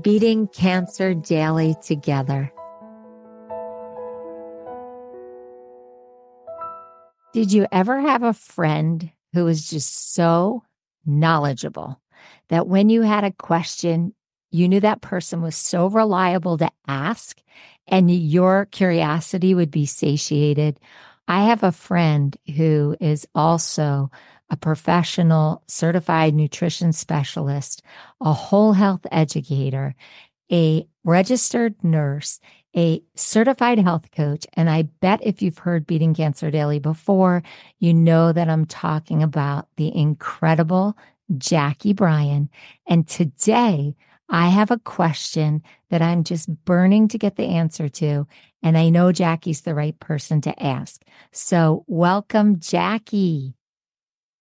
beating cancer daily together. Did you ever have a friend who was just so knowledgeable that when you had a question, you knew that person was so reliable to ask and your curiosity would be satiated? I have a friend who is also a professional certified nutrition specialist, a whole health educator, a registered nurse, a certified health coach. And I bet if you've heard Beating Cancer Daily before, you know that I'm talking about the incredible Jacqui Bryan. And today I have a question that I'm just burning to get the answer to. And I know Jacqui's the right person to ask. So welcome, Jacqui.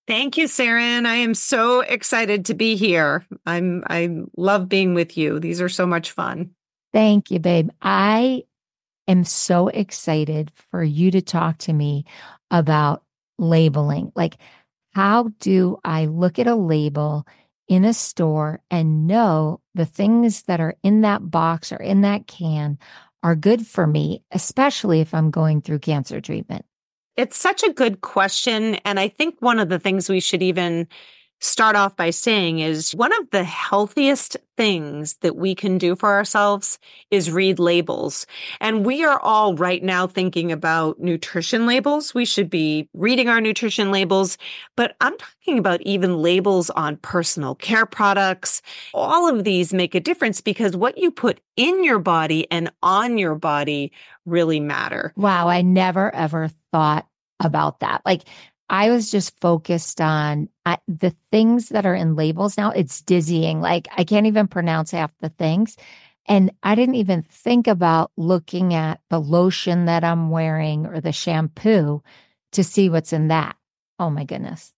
Thank you, Saranne. I am so excited to be here. I'm I love being with you. These are so much fun. Thank you, babe. I am so excited for you to talk to me about labeling. Like, how do I look at a label in a store and know the things that are in that box or in that can are good for me, especially if I'm going through cancer treatment? It's such a good question. And I think one of the things we should even start off by saying is one of the healthiest things that we can do for ourselves is read labels. And we are all right now thinking about nutrition labels. We should be reading our nutrition labels, but I'm talking about even labels on personal care products. All of these make a difference because what you put in your body and on your body really matter. Wow. I never ever thought about that. Like I was just focused on the things that are in labels now. It's dizzying. Like I can't even pronounce half the things. And I didn't even think about looking at the lotion that I'm wearing or the shampoo to see what's in that. Oh my goodness.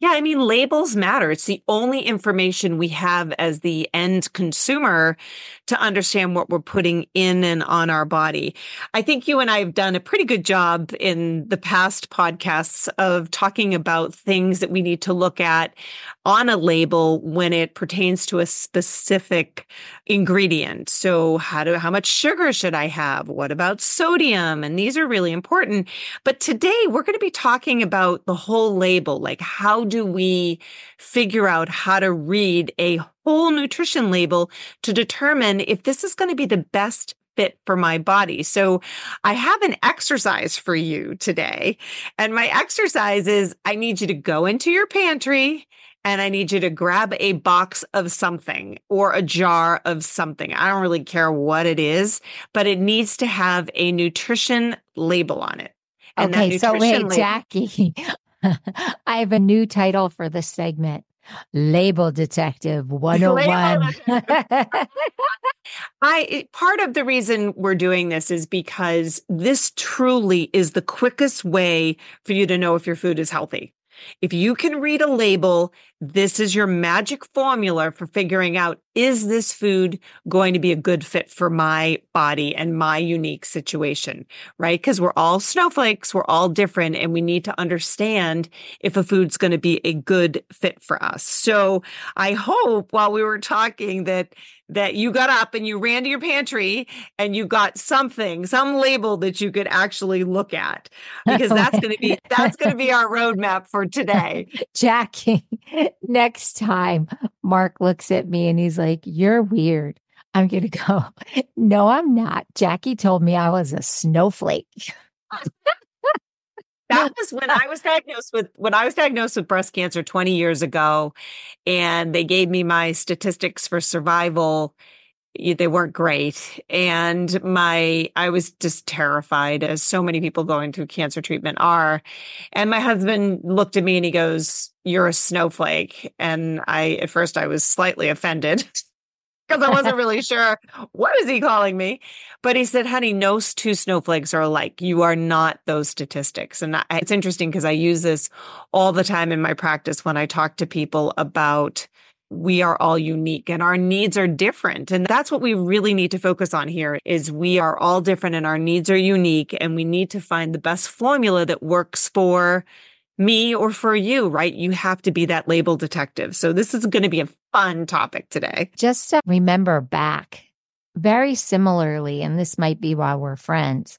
Yeah, I mean, labels matter. It's the only information we have as the end consumer to understand what we're putting in and on our body. I think you and I have done a pretty good job in the past podcasts of talking about things that we need to look at on a label when it pertains to a specific ingredient. So, how do how much sugar should I have? What about sodium? And these are really important. But today we're going to be talking about the whole label, like how do we figure out how to read a whole nutrition label to determine if this is going to be the best fit for my body. So I have an exercise for you today. And my exercise is I need you to go into your pantry and I need you to grab a box of something or a jar of something. I don't really care what it is, but it needs to have a nutrition label on it. And okay, so wait, label- Jacqui, I have a new title for this segment. Label Detective 101. I part of the reason we're doing this is because this truly is the quickest way for you to know if your food is healthy. If you can read a label, this is your magic formula for figuring out is this food going to be a good fit for my body and my unique situation, right? Because we're all snowflakes, we're all different, and we need to understand if a food's going to be a good fit for us. So I hope while we were talking that that you got up and you ran to your pantry and you got something, some label that you could actually look at because that's going to be that's going to be our roadmap for today. Jacqui, next time Mark looks at me and he's like, "You're weird." I'm going to go, "No, I'm not." Jacqui told me I was a snowflake. That was when I was diagnosed with when I was diagnosed with breast cancer 20 years ago and they gave me my statistics for survival. They weren't great and my I was just terrified as so many people going through cancer treatment are and my husband looked at me and he goes you're a snowflake and I at first I was slightly offended because I wasn't really sure what is he calling me. But he said, honey, no two snowflakes are alike. You are not those statistics. And it's interesting because I use this all the time in my practice when I talk to people about we are all unique and our needs are different. And that's what we really need to focus on here is we are all different and our needs are unique and we need to find the best formula that works for me or for you, right? You have to be that label detective. So this is going to be a fun topic today. Just to remember back very similarly, and this might be why we're friends,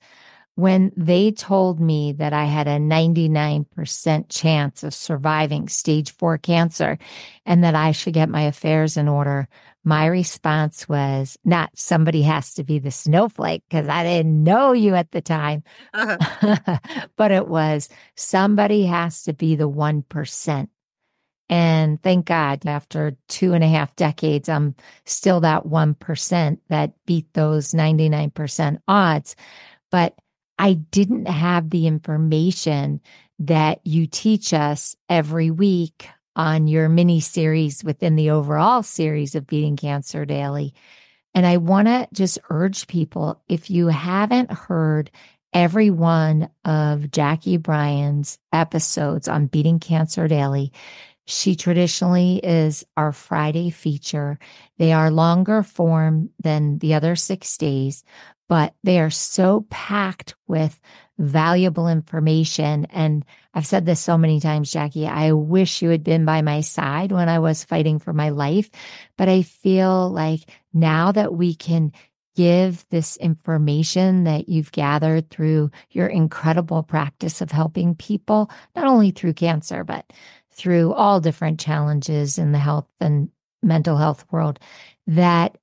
when they told me that I had a 99% chance of surviving stage four cancer and that I should get my affairs in order, my response was not somebody has to be the snowflake because I didn't know you at the time, uh-huh. but it was somebody has to be the 1%. And thank God, after two and a half decades, I'm still that 1% that beat those 99% odds. But I didn't have the information that you teach us every week on your mini series within the overall series of Beating Cancer Daily. And I want to just urge people if you haven't heard every one of Jacqui Bryan's episodes on Beating Cancer Daily, she traditionally is our Friday feature. They are longer form than the other six days, but they are so packed with valuable information. And I've said this so many times, Jacqui, I wish you had been by my side when I was fighting for my life. But I feel like now that we can give this information that you've gathered through your incredible practice of helping people, not only through cancer, but through all different challenges in the health and mental health world, that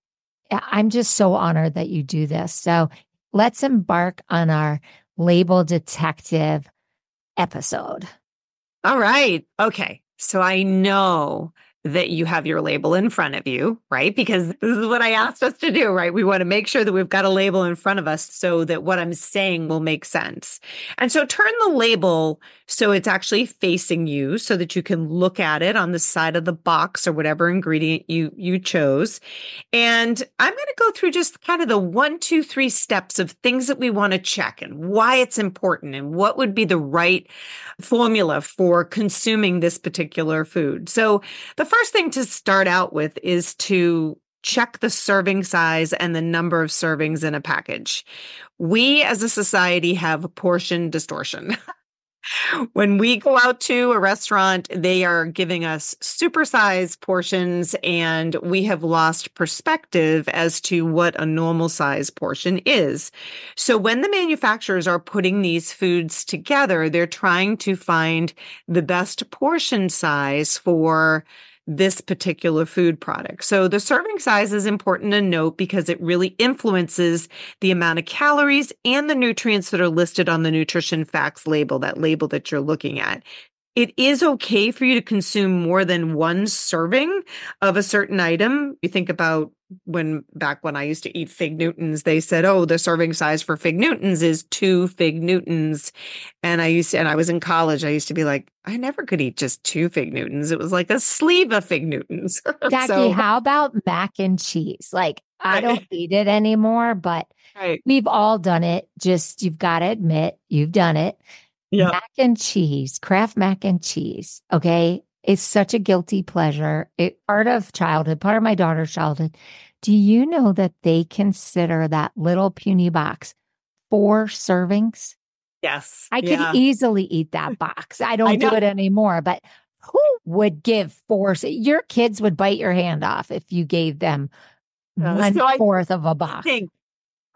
I'm just so honored that you do this. So let's embark on our label detective episode. All right. Okay. So I know that you have your label in front of you, right? Because this is what I asked us to do, right? We want to make sure that we've got a label in front of us so that what I'm saying will make sense. And so turn the label so it's actually facing you so that you can look at it on the side of the box or whatever ingredient you you chose. And I'm going to go through just kind of the one, two, three steps of things that we want to check and why it's important and what would be the right formula for consuming this particular food. So the first thing to start out with is to check the serving size and the number of servings in a package. We as a society have portion distortion. when we go out to a restaurant, they are giving us supersized portions, and we have lost perspective as to what a normal size portion is. So, when the manufacturers are putting these foods together, they're trying to find the best portion size for this particular food product. So the serving size is important to note because it really influences the amount of calories and the nutrients that are listed on the nutrition facts label, that label that you're looking at it is okay for you to consume more than one serving of a certain item. You think about when back when I used to eat fig Newtons, they said, oh, the serving size for fig Newtons is two fig Newtons. And I used to, and I was in college, I used to be like, I never could eat just two fig Newtons. It was like a sleeve of fig Newtons. Jackie, so, how about mac and cheese? Like, I don't eat it anymore, but right. we've all done it. Just, you've got to admit, you've done it. Yeah. Mac and cheese, Kraft mac and cheese. Okay. It's such a guilty pleasure. It part of childhood, part of my daughter's childhood. Do you know that they consider that little puny box four servings? Yes. I yeah. could easily eat that box. I don't I do it anymore, but who would give four? Your kids would bite your hand off if you gave them uh, one so fourth of a box. Think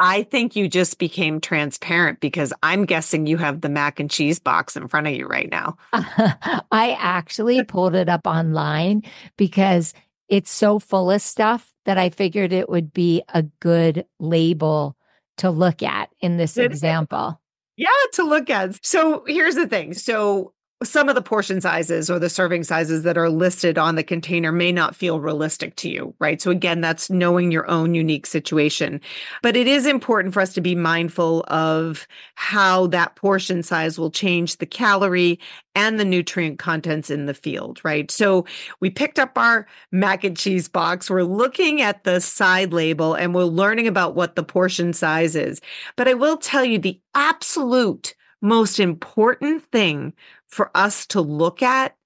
I think you just became transparent because I'm guessing you have the mac and cheese box in front of you right now. I actually pulled it up online because it's so full of stuff that I figured it would be a good label to look at in this example. Yeah, to look at. So here's the thing. So some of the portion sizes or the serving sizes that are listed on the container may not feel realistic to you, right? So again, that's knowing your own unique situation. But it is important for us to be mindful of how that portion size will change the calorie and the nutrient contents in the field, right? So we picked up our mac and cheese box. We're looking at the side label and we're learning about what the portion size is. But I will tell you the absolute most important thing for us to look at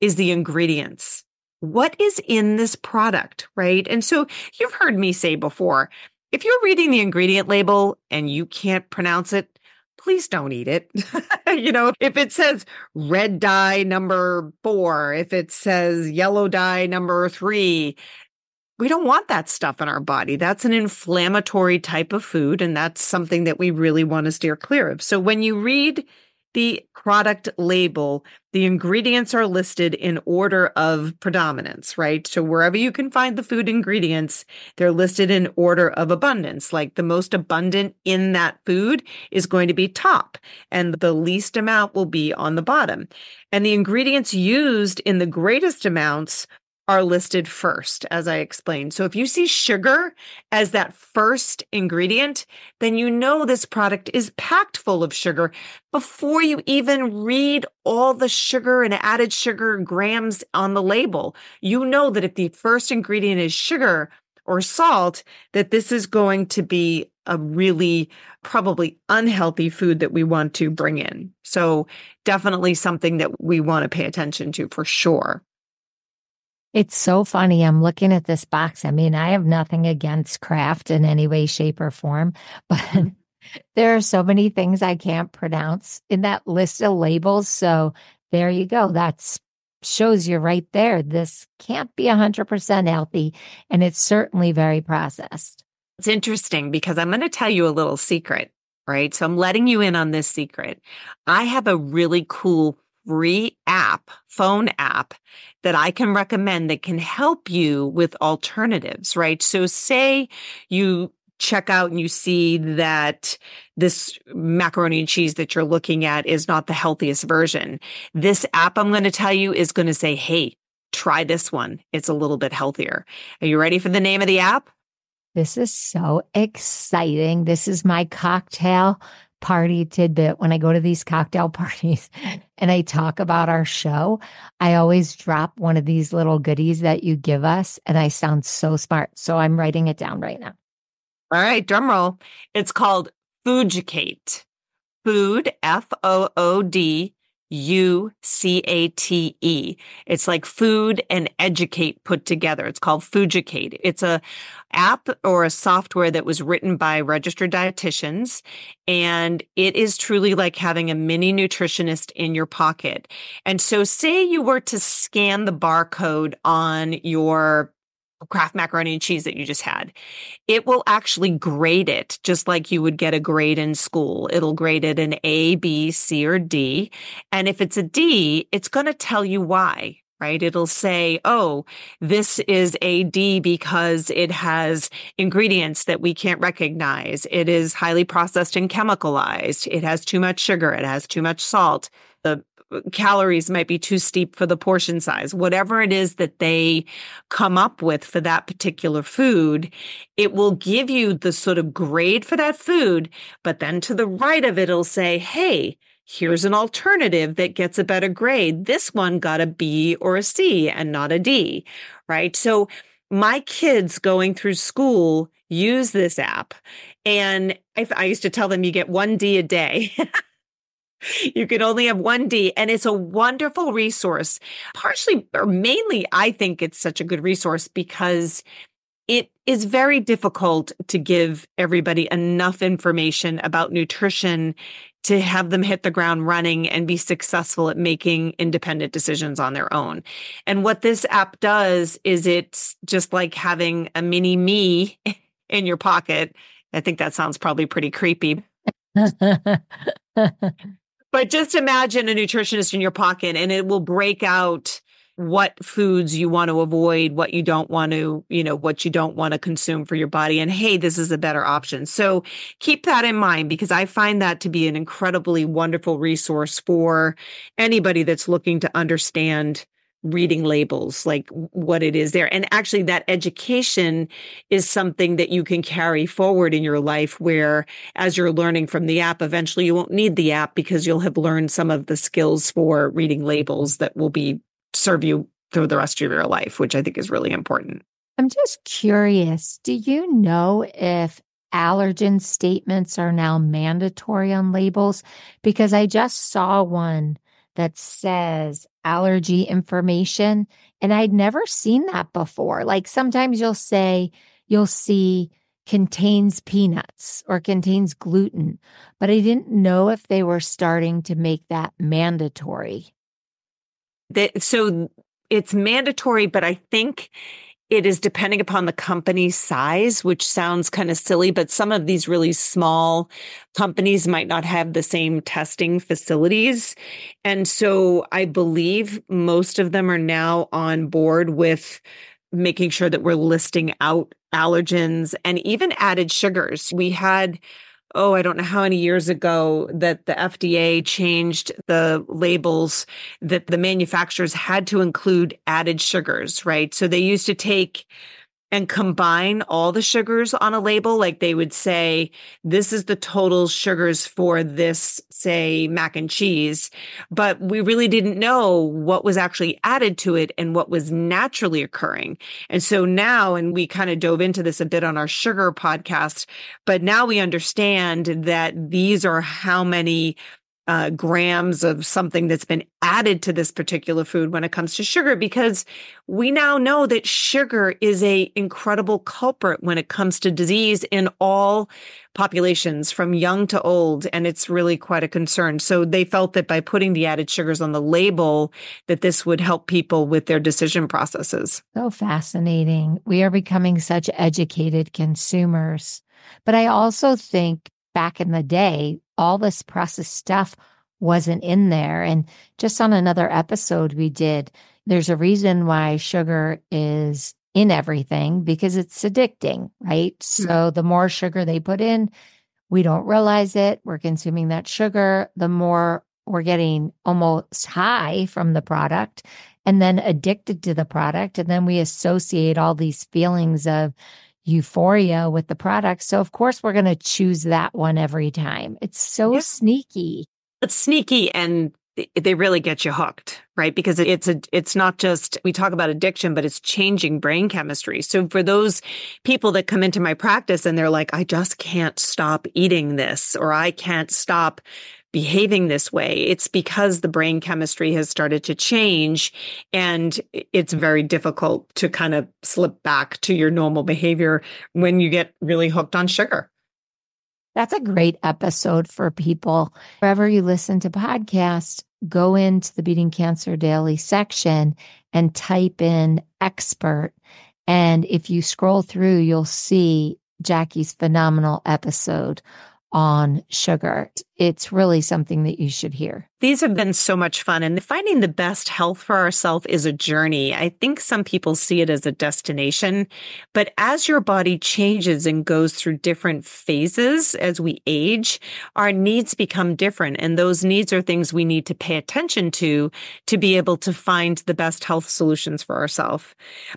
is the ingredients. What is in this product, right? And so you've heard me say before, if you're reading the ingredient label and you can't pronounce it, please don't eat it. you know, if it says red dye number four, if it says yellow dye number three, we don't want that stuff in our body. That's an inflammatory type of food. And that's something that we really want to steer clear of. So when you read the product label, the ingredients are listed in order of predominance, right? So wherever you can find the food ingredients, they're listed in order of abundance. Like the most abundant in that food is going to be top and the least amount will be on the bottom. And the ingredients used in the greatest amounts are listed first, as I explained. So if you see sugar as that first ingredient, then you know this product is packed full of sugar before you even read all the sugar and added sugar grams on the label. You know that if the first ingredient is sugar or salt, that this is going to be a really probably unhealthy food that we want to bring in. So definitely something that we want to pay attention to for sure. It's so funny. I'm looking at this box. I mean, I have nothing against Kraft in any way, shape, or form, but mm-hmm. there are so many things I can't pronounce in that list of labels. So there you go. That shows you right there. This can't be 100% healthy, and it's certainly very processed. It's interesting because I'm going to tell you a little secret, right? So I'm letting you in on this secret. I have a really cool free app, phone app that I can recommend that can help you with alternatives, right? So say you check out and you see that this macaroni and cheese that you're looking at is not the healthiest version. This app I'm going to tell you is going to say, Hey, try this one. It's a little bit healthier. Are you ready for the name of the app? This is so exciting. This is my cocktail party tidbit when I go to these cocktail parties and I talk about our show, I always drop one of these little goodies that you give us and I sound so smart. So I'm writing it down right now. All right, drum roll. It's called Fooducate. Food, F O O D U C A T E. It's like food and educate put together. It's called Fooducate. It's a app or a software that was written by registered dietitians and it is truly like having a mini nutritionist in your pocket. And so say you were to scan the barcode on your Kraft macaroni and cheese that you just had, it will actually grade it just like you would get a grade in school. It'll grade it an A, B, C, or D. And if it's a D, it's going to tell you why. Right. It'll say, oh, this is a D because it has ingredients that we can't recognize. It is highly processed and chemicalized. It has too much sugar. It has too much salt. Calories might be too steep for the portion size, whatever it is that they come up with for that particular food, it will give you the sort of grade for that food. But then to the right of it, it'll say, Hey, here's an alternative that gets a better grade. This one got a B or a C and not a D, right? So my kids going through school use this app and I used to tell them you get one D a day. you can only have one D. And it's a wonderful resource. Partially or mainly, I think it's such a good resource because it is very difficult to give everybody enough information about nutrition to have them hit the ground running and be successful at making independent decisions on their own. And what this app does is it's just like having a mini me in your pocket. I think that sounds probably pretty creepy. But just imagine a nutritionist in your pocket and it will break out what foods you want to avoid, what you don't want to, you know, what you don't want to consume for your body. And hey, this is a better option. So keep that in mind because I find that to be an incredibly wonderful resource for anybody that's looking to understand reading labels, like what it is there. And actually, that education is something that you can carry forward in your life where, as you're learning from the app, eventually you won't need the app because you'll have learned some of the skills for reading labels that will be serve you through the rest of your life, which I think is really important. I'm just curious do you know if allergen statements are now mandatory on labels? Because I just saw one that says allergy information, and I'd never seen that before. Like sometimes you'll say, you'll see contains peanuts or contains gluten, but I didn't know if they were starting to make that mandatory that so it's mandatory, but I think it is depending upon the company size, which sounds kind of silly, but some of these really small companies might not have the same testing facilities. And so I believe most of them are now on board with making sure that we're listing out allergens and even added sugars. We had oh, I don't know how many years ago that the FDA changed the labels that the manufacturers had to include added sugars, right? So they used to take and combine all the sugars on a label. Like they would say, this is the total sugars for this, say, mac and cheese. But we really didn't know what was actually added to it and what was naturally occurring. And so now, and we kind of dove into this a bit on our sugar podcast, but now we understand that these are how many uh, grams of something that's been added to this particular food when it comes to sugar because we now know that sugar is a incredible culprit when it comes to disease in all populations from young to old and it's really quite a concern. So they felt that by putting the added sugars on the label that this would help people with their decision processes. So fascinating. We are becoming such educated consumers. But i also think back in the day all this processed stuff wasn't in there. And just on another episode we did, there's a reason why sugar is in everything because it's addicting, right? Mm-hmm. So the more sugar they put in, we don't realize it. We're consuming that sugar. The more we're getting almost high from the product and then addicted to the product. And then we associate all these feelings of euphoria with the product. So of course we're going to choose that one every time. It's so yeah. sneaky. It's sneaky and they really get you hooked, right? Because it's a, it's not just, we talk about addiction, but it's changing brain chemistry. So for those people that come into my practice and they're like, I just can't stop eating this, or I can't stop behaving this way. It's because the brain chemistry has started to change and it's very difficult to kind of slip back to your normal behavior when you get really hooked on sugar. That's a great episode for people. Wherever you listen to podcasts, go into the Beating Cancer Daily section and type in expert. And if you scroll through, you'll see Jacqui's phenomenal episode on sugar. It's really something that you should hear. These have been so much fun. And finding the best health for ourselves is a journey. I think some people see it as a destination, but as your body changes and goes through different phases as we age, our needs become different. And those needs are things we need to pay attention to to be able to find the best health solutions for ourselves.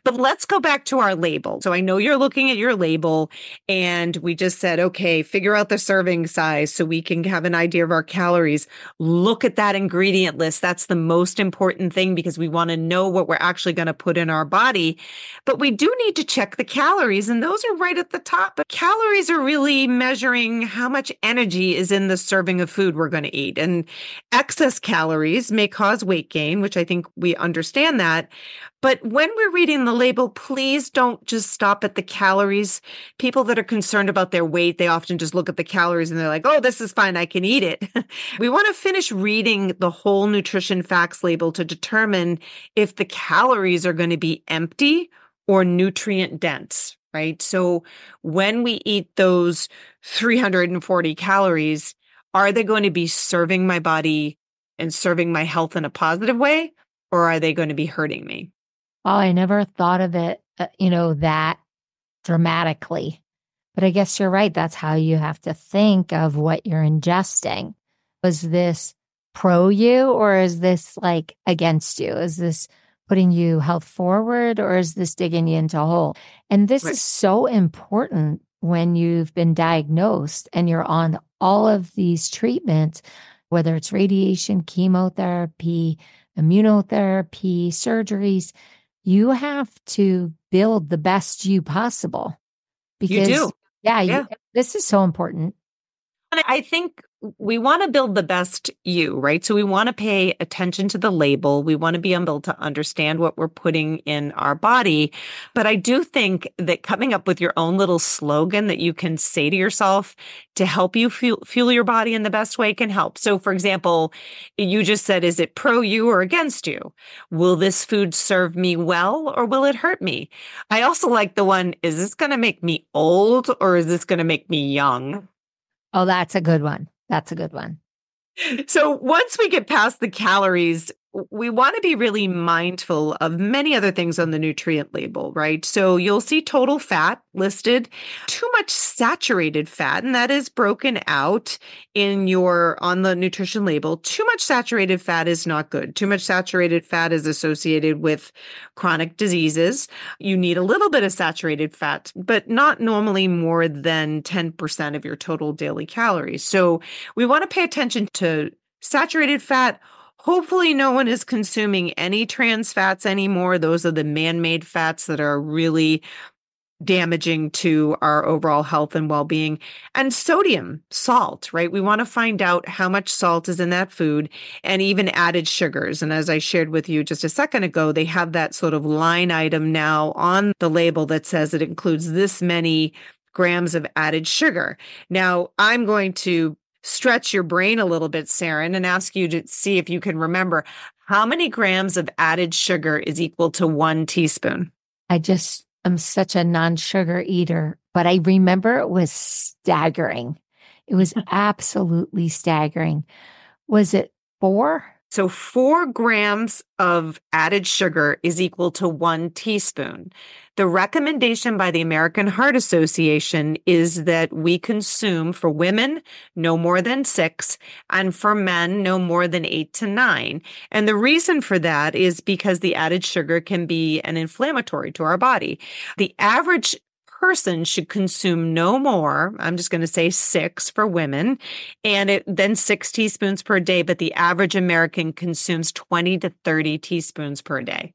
But let's go back to our label. So I know you're looking at your label and we just said, okay, figure out the serving size so we can have an idea of our calories. Look at at that ingredient list. That's the most important thing because we want to know what we're actually going to put in our body. But we do need to check the calories, and those are right at the top. But calories are really measuring how much energy is in the serving of food we're going to eat. And excess calories may cause weight gain, which I think we understand that. But when we're reading the label, please don't just stop at the calories. People that are concerned about their weight, they often just look at the calories and they're like, oh, this is fine. I can eat it. we want to finish reading the whole nutrition facts label to determine if the calories are going to be empty or nutrient dense, right? So when we eat those 340 calories, are they going to be serving my body and serving my health in a positive way? or are they going to be hurting me? Oh, I never thought of it, uh, you know, that dramatically. But I guess you're right. That's how you have to think of what you're ingesting. Was this pro you or is this like against you? Is this putting you health forward or is this digging you into a hole? And this right. is so important when you've been diagnosed and you're on all of these treatments, whether it's radiation, chemotherapy, immunotherapy, surgeries, you have to build the best you possible. Because, you do. Yeah, yeah. You, this is so important. I think we want to build the best you, right? So we want to pay attention to the label. We want to be able to understand what we're putting in our body. But I do think that coming up with your own little slogan that you can say to yourself to help you fuel, fuel your body in the best way can help. So for example, you just said, is it pro you or against you? Will this food serve me well or will it hurt me? I also like the one, is this going to make me old or is this going to make me young? Oh, that's a good one. That's a good one. So once we get past the calories, we want to be really mindful of many other things on the nutrient label, right? So you'll see total fat listed, too much saturated fat, and that is broken out in your on the nutrition label. Too much saturated fat is not good. Too much saturated fat is associated with chronic diseases. You need a little bit of saturated fat, but not normally more than 10% of your total daily calories. So we want to pay attention to saturated fat Hopefully, no one is consuming any trans fats anymore. Those are the man made fats that are really damaging to our overall health and well being. And sodium, salt, right? We want to find out how much salt is in that food and even added sugars. And as I shared with you just a second ago, they have that sort of line item now on the label that says it includes this many grams of added sugar. Now, I'm going to stretch your brain a little bit, Saranne, and ask you to see if you can remember how many grams of added sugar is equal to one teaspoon? I just am such a non sugar eater, but I remember it was staggering. It was absolutely staggering. Was it four? So, four grams of added sugar is equal to one teaspoon. The recommendation by the American Heart Association is that we consume for women no more than six and for men no more than eight to nine. And the reason for that is because the added sugar can be an inflammatory to our body. The average person should consume no more. I'm just going to say six for women and it, then six teaspoons per day. But the average American consumes 20 to 30 teaspoons per day.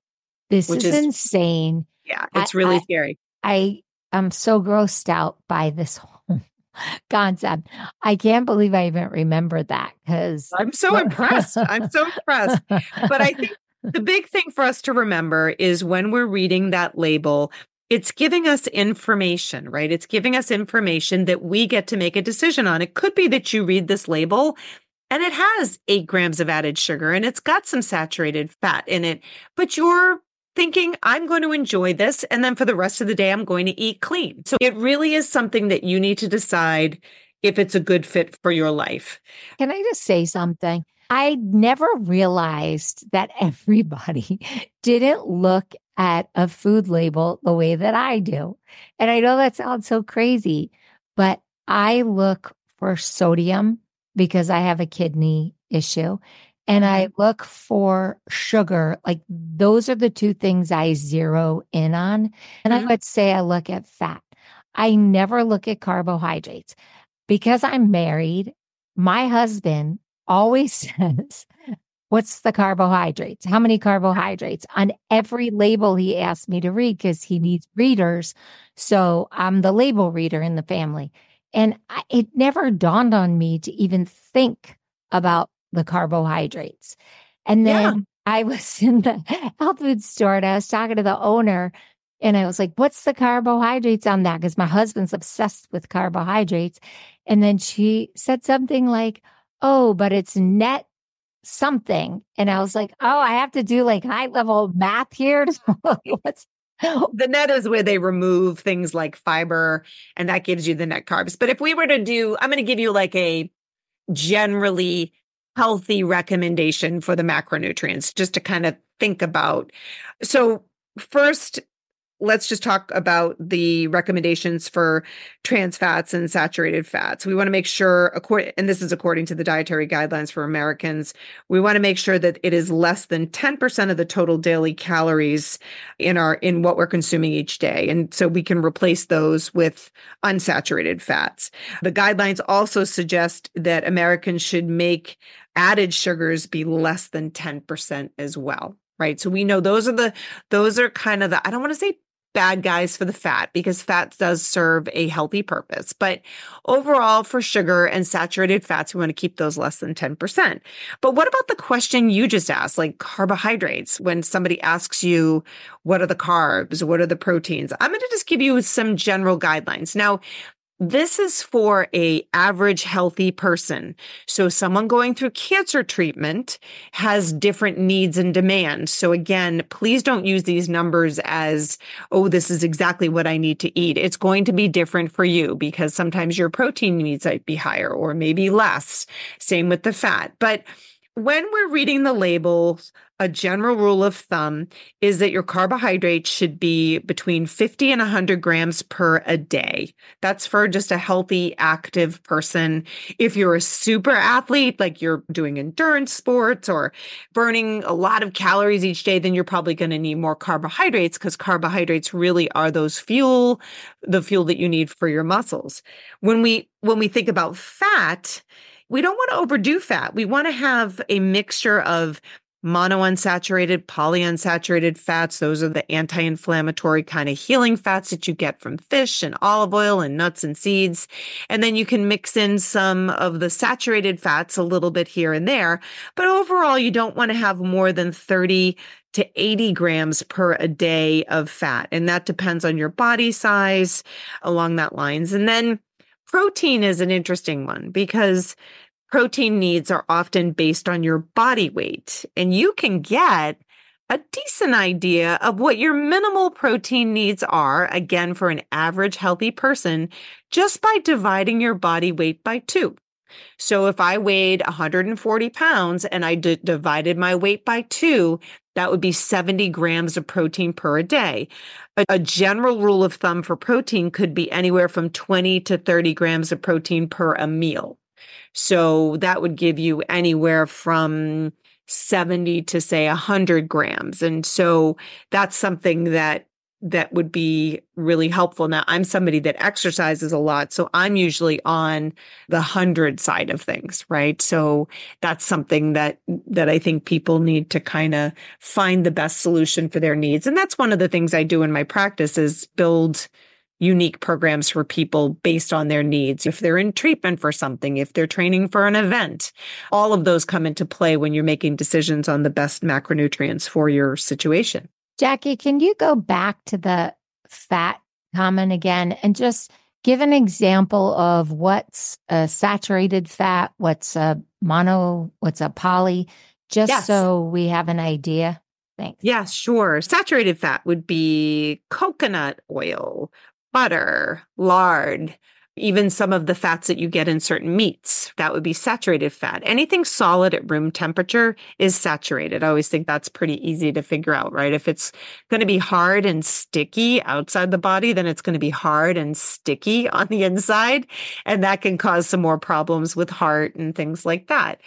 This is, is, insane. Yeah, it's really I, scary. I am so grossed out by this whole concept. I can't believe I even remember that because I'm so impressed. I'm so impressed. But I think the big thing for us to remember is when we're reading that label, it's giving us information, right? It's giving us information that we get to make a decision on. It could be that you read this label and it has eight grams of added sugar and it's got some saturated fat in it, but you're thinking, I'm going to enjoy this. And then for the rest of the day, I'm going to eat clean. So it really is something that you need to decide if it's a good fit for your life. Can I just say something? I never realized that everybody didn't look at a food label the way that I do. And I know that sounds so crazy, but I look for sodium because I have a kidney issue. And I mm-hmm. look for sugar. Like those are the two things I zero in on. And mm-hmm. I would say I look at fat. I never look at carbohydrates because I'm married. My husband always says, What's the carbohydrates? How many carbohydrates? On every label he asked me to read because he needs readers. So I'm the label reader in the family. And I, it never dawned on me to even think about the carbohydrates. And then yeah. I was in the health food store and I was talking to the owner and I was like, what's the carbohydrates on that? Because my husband's obsessed with carbohydrates. And then she said something like, oh, but it's net something. And I was like, oh, I have to do like high level math here. What's the net is where they remove things like fiber and that gives you the net carbs. But if we were to do, I'm going to give you like a generally healthy recommendation for the macronutrients just to kind of think about. So, first, let's just talk about the recommendations for trans fats and saturated fats. We want to make sure, and this is according to the dietary guidelines for Americans, we want to make sure that it is less than 10% of the total daily calories in our in what we're consuming each day. And so we can replace those with unsaturated fats. The guidelines also suggest that Americans should make added sugars be less than 10% as well right so we know those are the those are kind of the i don't want to say bad guys for the fat because fat does serve a healthy purpose. But overall, for sugar and saturated fats, we want to keep those less than 10%. But what about the question you just asked, like carbohydrates? When somebody asks you, what are the carbs? What are the proteins? I'm going to just give you some general guidelines. Now, this is for a average healthy person. So someone going through cancer treatment has different needs and demands. So again, please don't use these numbers as, oh, this is exactly what I need to eat. It's going to be different for you because sometimes your protein needs might be higher or maybe less. Same with the fat. But when we're reading the labels, a general rule of thumb is that your carbohydrates should be between 50 and 100 grams per a day. That's for just a healthy, active person. If you're a super athlete, like you're doing endurance sports or burning a lot of calories each day, then you're probably going to need more carbohydrates because carbohydrates really are those fuel, the fuel that you need for your muscles. When we, when we think about fat, we don't want to overdo fat. We want to have a mixture of monounsaturated, polyunsaturated fats. Those are the anti inflammatory kind of healing fats that you get from fish and olive oil and nuts and seeds. And then you can mix in some of the saturated fats a little bit here and there. But overall, you don't want to have more than 30 to 80 grams per a day of fat. And that depends on your body size along that lines. And then protein is an interesting one because protein needs are often based on your body weight, and you can get a decent idea of what your minimal protein needs are, again, for an average healthy person, just by dividing your body weight by two. So if I weighed 140 pounds and I d- divided my weight by two, that would be 70 grams of protein per day. A, a, general rule of thumb for protein could be anywhere from 20 to 30 grams of protein per a meal. So that would give you anywhere from 70 to say 100 grams. And so that's something that that would be really helpful. Now, I'm somebody that exercises a lot, so I'm usually on the 100 side of things, right? So that's something that that I think people need to kind of find the best solution for their needs. And that's one of the things I do in my practice is build unique programs for people based on their needs. If they're in treatment for something, if they're training for an event, all of those come into play when you're making decisions on the best macronutrients for your situation. Jacqui, can you go back to the fat comment again and just give an example of what's a saturated fat, what's a mono, what's a poly, just yes. so we have an idea? Thanks. Yeah, sure. Saturated fat would be coconut oil, butter, lard, even some of the fats that you get in certain meats. That would be saturated fat. Anything solid at room temperature is saturated. I always think that's pretty easy to figure out, right? If it's going to be hard and sticky outside the body, then it's going to be hard and sticky on the inside. And that can cause some more problems with heart and things like that.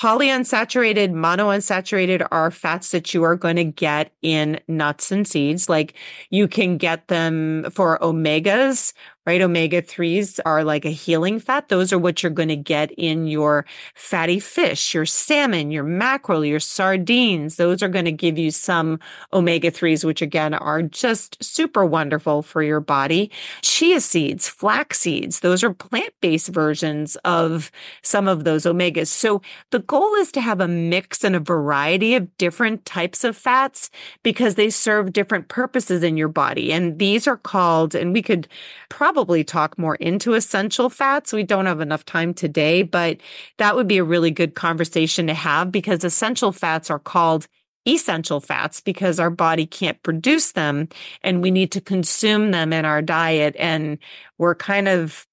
Polyunsaturated, monounsaturated are fats that you are going to get in nuts and seeds. Like you can get them for omegas right? Omega 3s are like a healing fat. Those are what you're going to get in your fatty fish, your salmon, your mackerel, your sardines. Those are going to give you some omega 3s, which again are just super wonderful for your body. Chia seeds, flax seeds, those are plant based versions of some of those omegas. So the goal is to have a mix and a variety of different types of fats because they serve different purposes in your body. And these are called, and we could probably probably talk more into essential fats. We don't have enough time today, but that would be a really good conversation to have because essential fats are called essential fats because our body can't produce them and we need to consume them in our diet. And we're kind of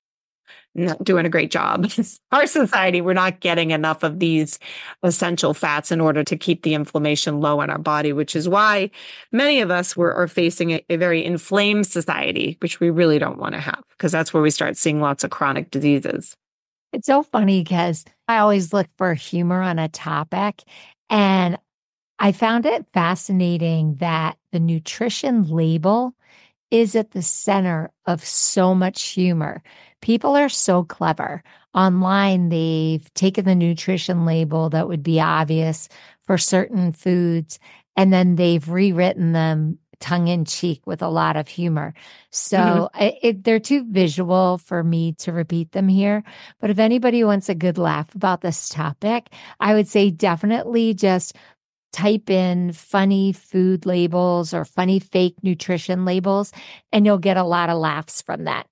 not doing a great job. Our society, we're not getting enough of these essential fats in order to keep the inflammation low in our body, which is why many of us were, are facing a, a very inflamed society, which we really don't want to have, because that's where we start seeing lots of chronic diseases. It's so funny because I always look for humor on a topic. And I found it fascinating that the nutrition label is at the center of so much humor. People are so clever. Online, they've taken the nutrition label that would be obvious for certain foods, and then they've rewritten them tongue in cheek with a lot of humor. So mm-hmm. it, it, they're too visual for me to repeat them here. But if anybody wants a good laugh about this topic, I would say definitely just type in funny food labels or funny fake nutrition labels, and you'll get a lot of laughs from that.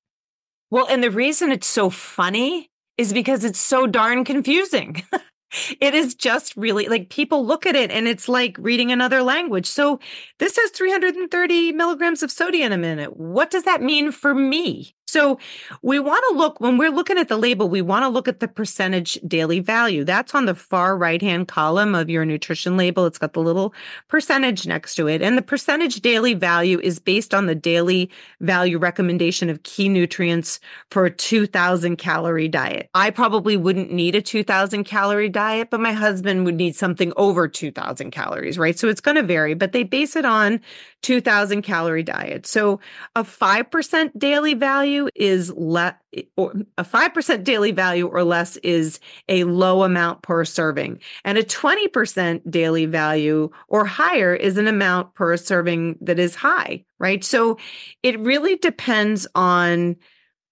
Well, and the reason it's so funny is because it's so darn confusing. it is just really like people look at it and it's like reading another language. So this has 330 milligrams of sodium in minute. What does that mean for me? So we want to look when we're looking at the label, we want to look at the percentage daily value. That's on the far right hand column of your nutrition label. It's got the little percentage next to it. And the percentage daily value is based on the daily value recommendation of key nutrients for a 2000 calorie diet. I probably wouldn't need a 2000 calorie diet, but my husband would need something over 2000 calories, right? So it's going to vary, but they base it on 2000 calorie diet. So a 5% daily value is less, or a 5% daily value or less is a low amount per serving. And a 20% daily value or higher is an amount per serving that is high, right? So it really depends on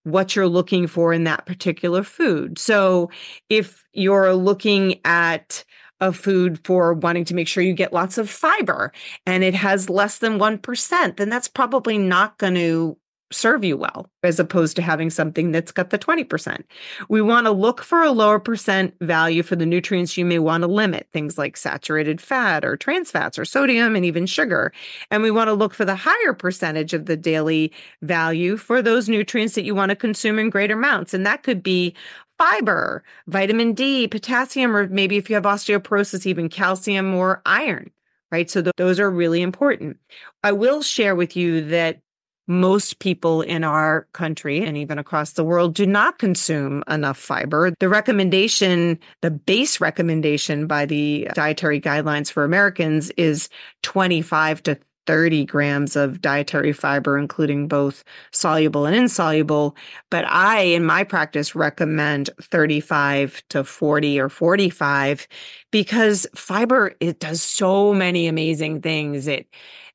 what you're looking for in that particular food. So if you're looking at a food for wanting to make sure you get lots of fiber and it has less than 1%, then that's probably not going to serve you well as opposed to having something that's got the 20%. We want to look for a lower percent value for the nutrients you may want to limit, things like saturated fat or trans fats or sodium and even sugar. And we want to look for the higher percentage of the daily value for those nutrients that you want to consume in greater amounts. And that could be fiber, vitamin D, potassium, or maybe if you have osteoporosis, even calcium or iron, right? So th- those are really important. I will share with you that most people in our country and even across the world do not consume enough fiber. The recommendation, the base recommendation by the dietary guidelines for Americans is 25 to 30 grams of dietary fiber, including both soluble and insoluble. But I, in my practice, recommend 35 to 40 or 45 because fiber, it does so many amazing things. It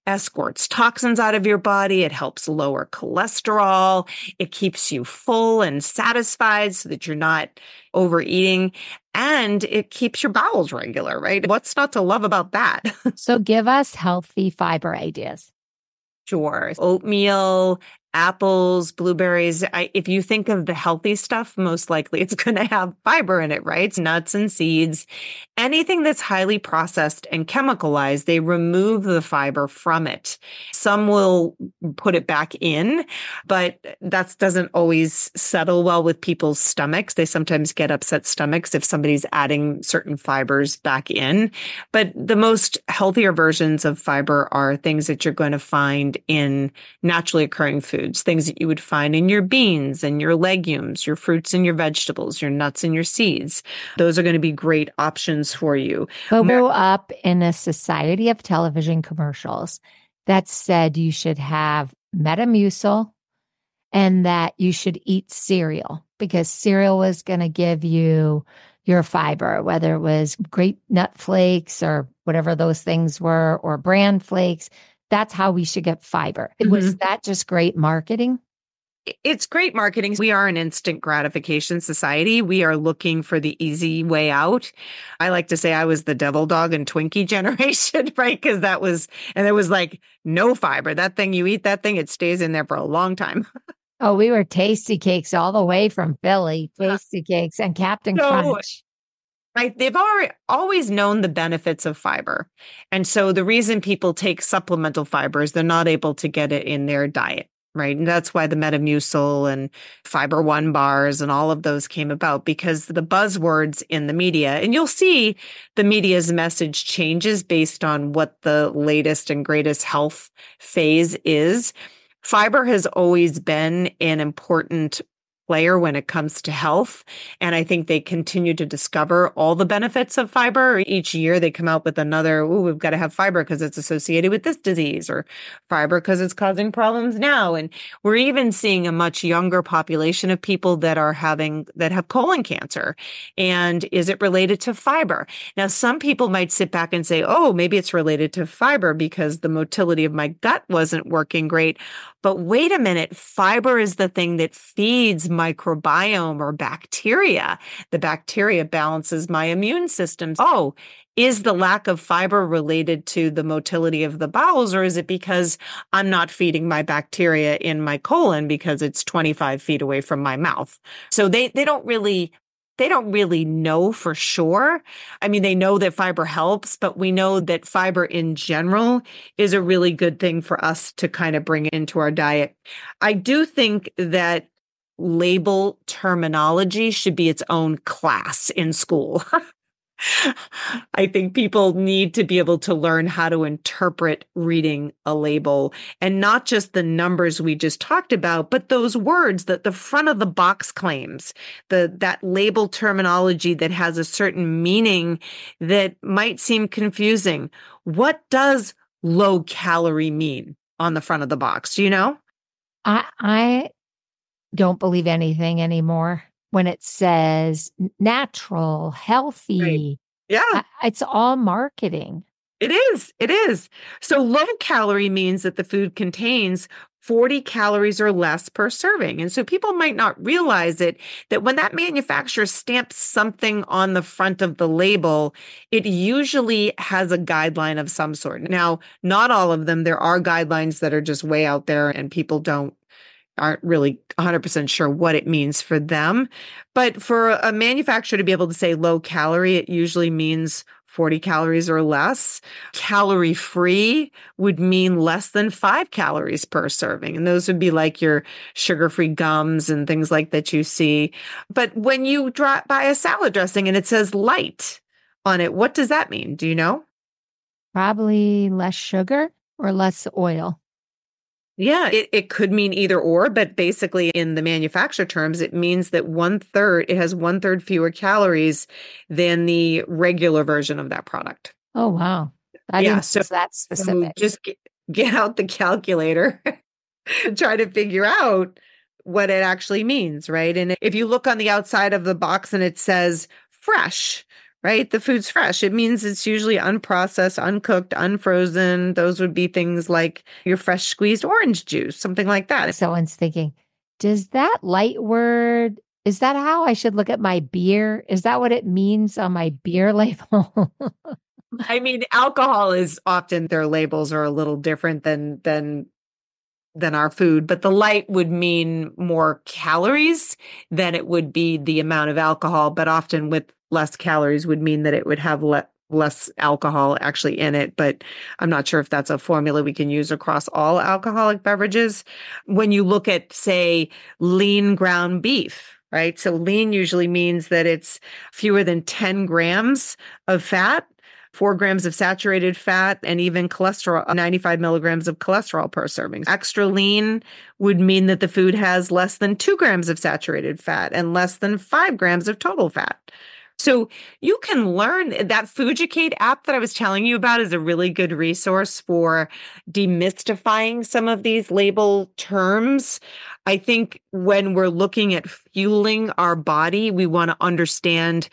escorts toxins out of your body. It helps lower cholesterol. It keeps you full and satisfied so that you're not overeating and it keeps your bowels regular, right? What's not to love about that? so give us healthy fiber ideas. Sure. Oatmeal, apples, blueberries. I, if you think of the healthy stuff, most likely it's going to have fiber in it, right? Nuts and seeds. Anything that's highly processed and chemicalized, they remove the fiber from it. Some will put it back in, but that doesn't always settle well with people's stomachs. They sometimes get upset stomachs if somebody's adding certain fibers back in. But the most healthier versions of fiber are things that you're going to find in naturally occurring food foods, things that you would find in your beans and your legumes, your fruits and your vegetables, your nuts and your seeds. Those are going to be great options for you. But grew up in a society of television commercials that said you should have Metamucil and that you should eat cereal because cereal was going to give you your fiber, whether it was grape nut flakes or whatever those things were, or bran flakes. That's how we should get fiber. Mm-hmm. Was that just great marketing? It's great marketing. We are an instant gratification society. We are looking for the easy way out. I like to say I was the devil dog and Twinkie generation, right? Because that was, and there was like no fiber. That thing, you eat that thing, it stays in there for a long time. oh, we were Tastykakes all the way from Philly, Tastykakes and Captain so, Crunch right? They've already, always known the benefits of fiber. And so the reason people take supplemental fiber is they're not able to get it in their diet. right? And that's why the Metamucil and Fiber One bars and all of those came about because the buzzwords in the media, and you'll see the media's message changes based on what the latest and greatest health phase is. Fiber has always been an important player when it comes to health. And I think they continue to discover all the benefits of fiber. Each year they come out with another, oh, we've got to have fiber because it's associated with this disease or fiber because it's causing problems now. And we're even seeing a much younger population of people that are having, that have colon cancer. And is it related to fiber? Now, some people might sit back and say, oh, maybe it's related to fiber because the motility of my gut wasn't working great. But wait a minute, fiber is the thing that feeds microbiome or bacteria. The bacteria balances my immune system. Oh, is the lack of fiber related to the motility of the bowels, or is it because I'm not feeding my bacteria in my colon because it's 25 feet away from my mouth? So they, they don't really they don't really know for sure. I mean, they know that fiber helps, but we know that fiber in general is a really good thing for us to kind of bring into our diet. I do think that label terminology should be its own class in school. I think people need to be able to learn how to interpret reading a label and not just the numbers we just talked about, but those words that the front of the box claims, the that label terminology that has a certain meaning that might seem confusing. What does low calorie mean on the front of the box? Do you know? I I don't believe anything anymore when it says natural, healthy. Right. Yeah. It's all marketing. It is. It is. So low calorie means that the food contains 40 calories or less per serving. And so people might not realize it that when that manufacturer stamps something on the front of the label, it usually has a guideline of some sort. Now, not all of them. There are guidelines that are just way out there and people don't aren't really 100% sure what it means for them. But for a manufacturer to be able to say low calorie, it usually means 40 calories or less. Calorie free would mean less than five calories per serving. And those would be like your sugar free gums and things like that you see. But when you drop by a salad dressing and it says light on it, what does that mean? Do you know? Probably less sugar or less oil. Yeah, it, it could mean either or, but basically in the manufacturer terms, it means that one third, it has one third fewer calories than the regular version of that product. Oh, wow. I yeah, so that's um, specific. So just get, get out the calculator and try to figure out what it actually means, right? And if you look on the outside of the box and it says fresh, right? The food's fresh. It means it's usually unprocessed, uncooked, unfrozen. Those would be things like your fresh squeezed orange juice, something like that. Someone's thinking, does that light word, is that how I should look at my beer? Is that what it means on my beer label? I mean, alcohol is often their labels are a little different than than than our food, but the light would mean more calories than it would be the amount of alcohol. But often with less calories would mean that it would have le- less alcohol actually in it. But I'm not sure if that's a formula we can use across all alcoholic beverages. When you look at, say, lean ground beef, right? So lean usually means that it's fewer than 10 grams of fat four grams of saturated fat, and even cholesterol, 95 milligrams of cholesterol per serving. Extra lean would mean that the food has less than two grams of saturated fat and less than five grams of total fat. So you can learn that Fooducate app that I was telling you about is a really good resource for demystifying some of these label terms. I think when we're looking at fueling our body, we want to understand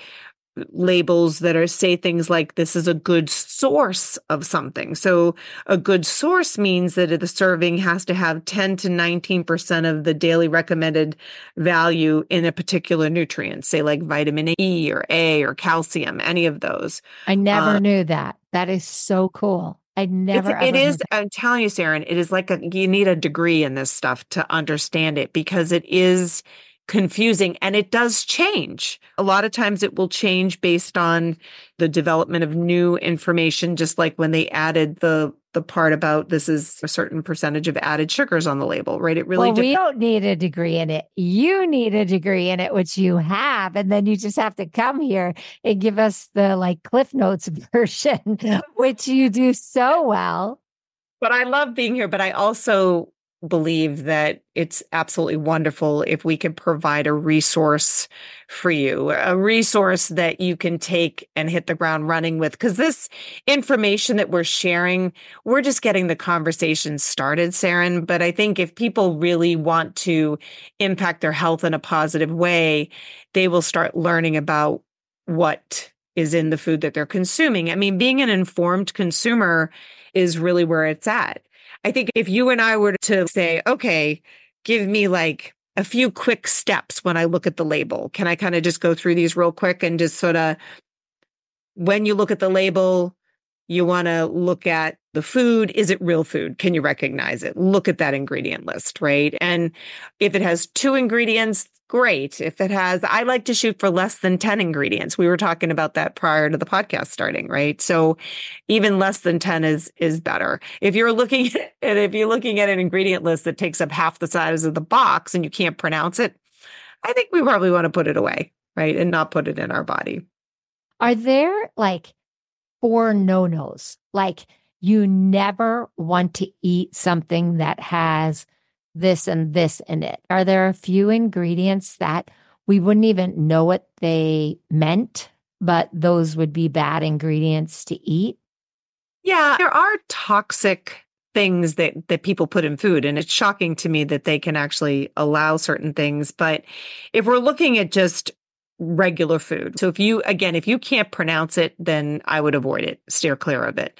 labels that are say things like this is a good source of something. So a good source means that the serving has to have 10 to 19% of the daily recommended value in a particular nutrient, say like vitamin E or A or calcium, any of those. I never uh, knew that. That is so cool. I never. It is. I'm telling you, Saranne. It is like a, you need a degree in this stuff to understand it because it is confusing and it does change. A lot of times it will change based on the development of new information, just like when they added the the part about this is a certain percentage of added sugars on the label, right? It really well, we don't need a degree in it. You need a degree in it, which you have, and then you just have to come here and give us the like Cliff Notes version, which you do so well. But I love being here, but I also believe that it's absolutely wonderful if we can provide a resource for you, a resource that you can take and hit the ground running with. Because this information that we're sharing, we're just getting the conversation started, Saranne. But I think if people really want to impact their health in a positive way, they will start learning about what is in the food that they're consuming. I mean, being an informed consumer is really where it's at I think if you and I were to say, okay, give me like a few quick steps when I look at the label, can I kind of just go through these real quick and just sort of, when you look at the label, you want to look at the food. Is it real food? Can you recognize it? Look at that ingredient list, right? And if it has two ingredients, great. If it has, I like to shoot for less than 10 ingredients. We were talking about that prior to the podcast starting, right? So even less than 10 is, is better. If you're looking at, if you're looking at an ingredient list that takes up half the size of the box and you can't pronounce it, I think we probably want to put it away, right? And not put it in our body. Are there like four no nos? Like you never want to eat something that has this and this in it? Are there a few ingredients that we wouldn't even know what they meant, but those would be bad ingredients to eat? Yeah, there are toxic things that that people put in food and it's shocking to me that they can actually allow certain things but if we're looking at just regular food. So if you again if you can't pronounce it then i would avoid it steer clear of it.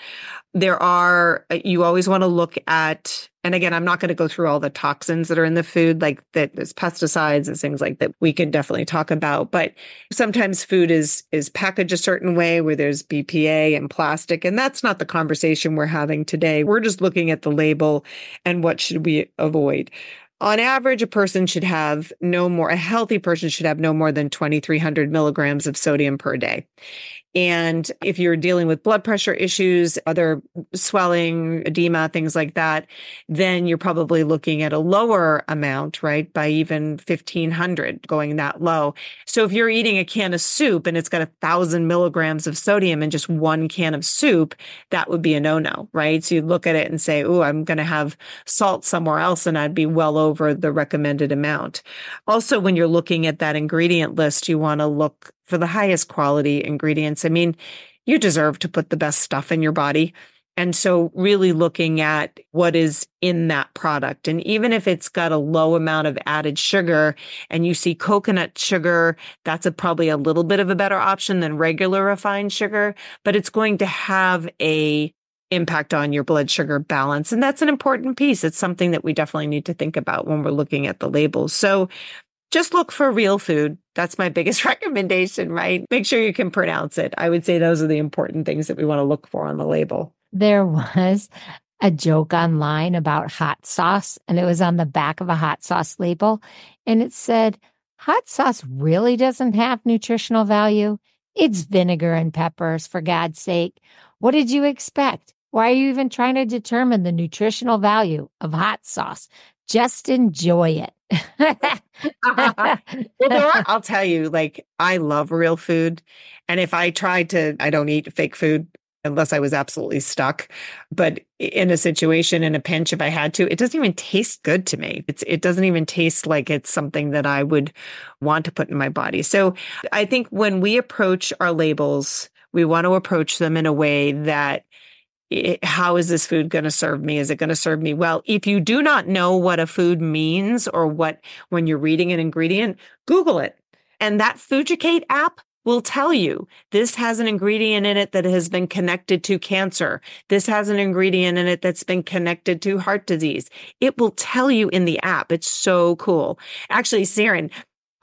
There are uh, you always want to look at and again i'm not going to go through all the toxins that are in the food like that there's pesticides and things like that we can definitely talk about but sometimes food is is packaged a certain way where there's bpa and plastic and that's not the conversation we're having today. We're just looking at the label and what should we avoid on average, a person should have no more, a healthy person should have no more than 2,300 milligrams of sodium per day. And if you're dealing with blood pressure issues, other swelling, edema, things like that, then you're probably looking at a lower amount, right? By even 1500 going that low. So if you're eating a can of soup and it's got a thousand milligrams of sodium in just one can of soup, that would be a no no, right? So you'd look at it and say, oh, I'm going to have salt somewhere else and I'd be well over the recommended amount. Also, when you're looking at that ingredient list, you want to look for the highest quality ingredients. I mean, you deserve to put the best stuff in your body. And so really looking at what is in that product. And even if it's got a low amount of added sugar and you see coconut sugar, that's a, probably a little bit of a better option than regular refined sugar, but it's going to have a impact on your blood sugar balance. And that's an important piece. It's something that we definitely need to think about when we're looking at the labels. So just look for real food. That's my biggest recommendation, right? Make sure you can pronounce it. I would say those are the important things that we want to look for on the label. There was a joke online about hot sauce, and it was on the back of a hot sauce label. And it said, Hot sauce really doesn't have nutritional value. It's vinegar and peppers, for God's sake. What did you expect? Why are you even trying to determine the nutritional value of hot sauce? Just enjoy it. well, I'll tell you, like, I love real food. And if I try to, I don't eat fake food unless I was absolutely stuck. But in a situation, in a pinch, if I had to, it doesn't even taste good to me. It's, it doesn't even taste like it's something that I would want to put in my body. So I think when we approach our labels, we want to approach them in a way that how is this food going to serve me? Is it going to serve me well? If you do not know what a food means or what, when you're reading an ingredient, Google it. And that Fooducate app will tell you this has an ingredient in it that has been connected to cancer. This has an ingredient in it that's been connected to heart disease. It will tell you in the app. It's so cool. Actually, Saranne,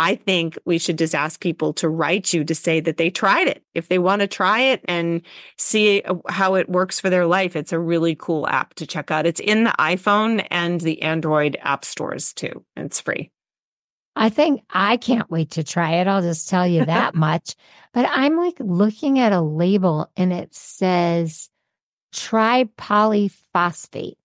I think we should just ask people to write you to say that they tried it. If they want to try it and see uh, how it works for their life, it's a really cool app to check out. It's in the iPhone and the Android app stores too. It's free. I think I can't wait to try it. I'll just tell you that much. But I'm like looking at a label and it says try polyphosphate.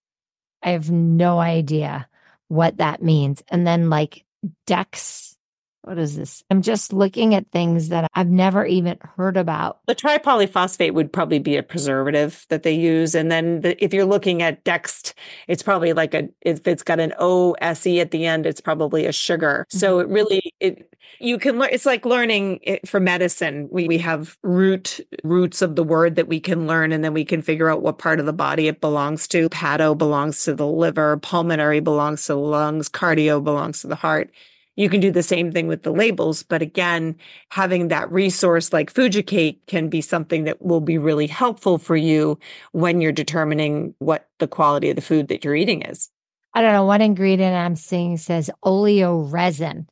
I have no idea what that means. And then like Dex what is this? I'm just looking at things that I've never even heard about. The tripolyphosphate would probably be a preservative that they use. And then the, if you're looking at Dext, it's probably like a, if it's got an OSE at the end, it's probably a sugar. Mm-hmm. So it really, it, you can learn, it's like learning it for medicine. We, we have root, roots of the word that we can learn and then we can figure out what part of the body it belongs to. Pato belongs to the liver, pulmonary belongs to the lungs, cardio belongs to the heart you can do the same thing with the labels. But again, having that resource like Fooducate can be something that will be really helpful for you when you're determining what the quality of the food that you're eating is. I don't know what ingredient I'm seeing says oleo resin.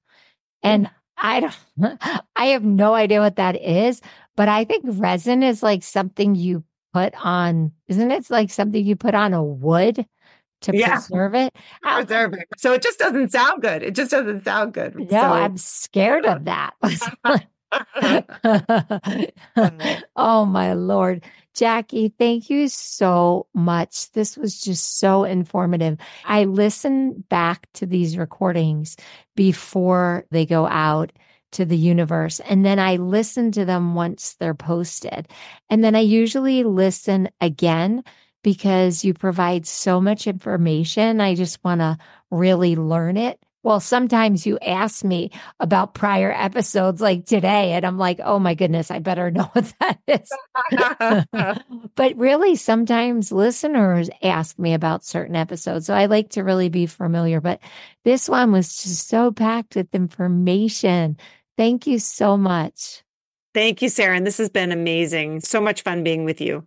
And I don't, I have no idea what that is, but I think resin is like something you put on, isn't it like something you put on a wood? To yeah. preserve it. Preserve it. So it just doesn't sound good. It just doesn't sound good. No, so. I'm scared of that. oh my lord. Jacqui, thank you so much. This was just so informative. I listen back to these recordings before they go out to the universe. And then I listen to them once they're posted. And then I usually listen again because you provide so much information. I just want to really learn it. Well, sometimes you ask me about prior episodes like today, and I'm like, oh my goodness, I better know what that is. but really, sometimes listeners ask me about certain episodes. So I like to really be familiar. But this one was just so packed with information. Thank you so much. Thank you, Sarah. And this has been amazing. So much fun being with you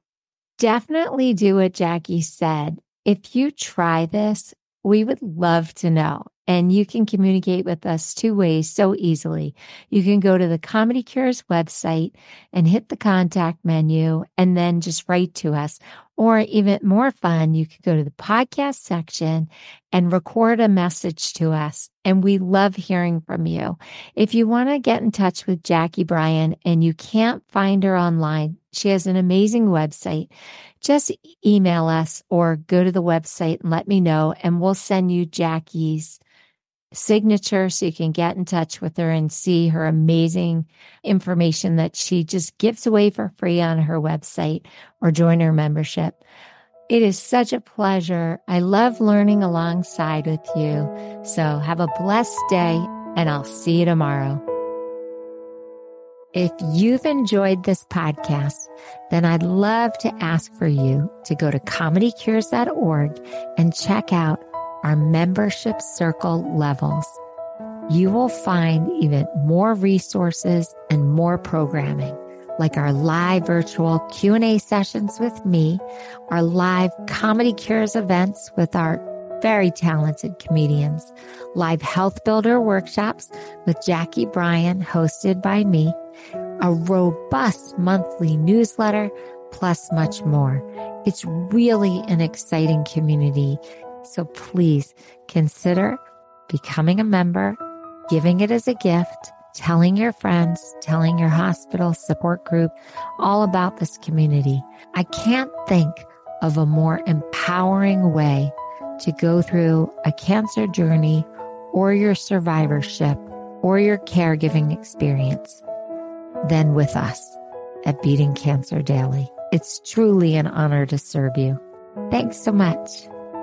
definitely do what Jacqui said. If you try this, we would love to know. And you can communicate with us two ways so easily. You can go to the Comedy Cures website and hit the contact menu and then just write to us. Or even more fun, you could go to the podcast section and record a message to us. And we love hearing from you. If you want to get in touch with Jacqui Bryan and you can't find her online, she has an amazing website. Just email us or go to the website and let me know, and we'll send you Jacqui's signature so you can get in touch with her and see her amazing information that she just gives away for free on her website or join her membership. It is such a pleasure. I love learning alongside with you. So have a blessed day and I'll see you tomorrow. If you've enjoyed this podcast, then I'd love to ask for you to go to comedycures.org and check out our membership circle levels. You will find even more resources and more programming like our live virtual Q&A sessions with me, our live comedy cures events with our very talented comedians, live health builder workshops with Jacqui Bryan hosted by me, a robust monthly newsletter, plus much more. It's really an exciting community so please consider becoming a member, giving it as a gift, telling your friends, telling your hospital support group all about this community. I can't think of a more empowering way to go through a cancer journey or your survivorship or your caregiving experience than with us at Beating Cancer Daily. It's truly an honor to serve you. Thanks so much.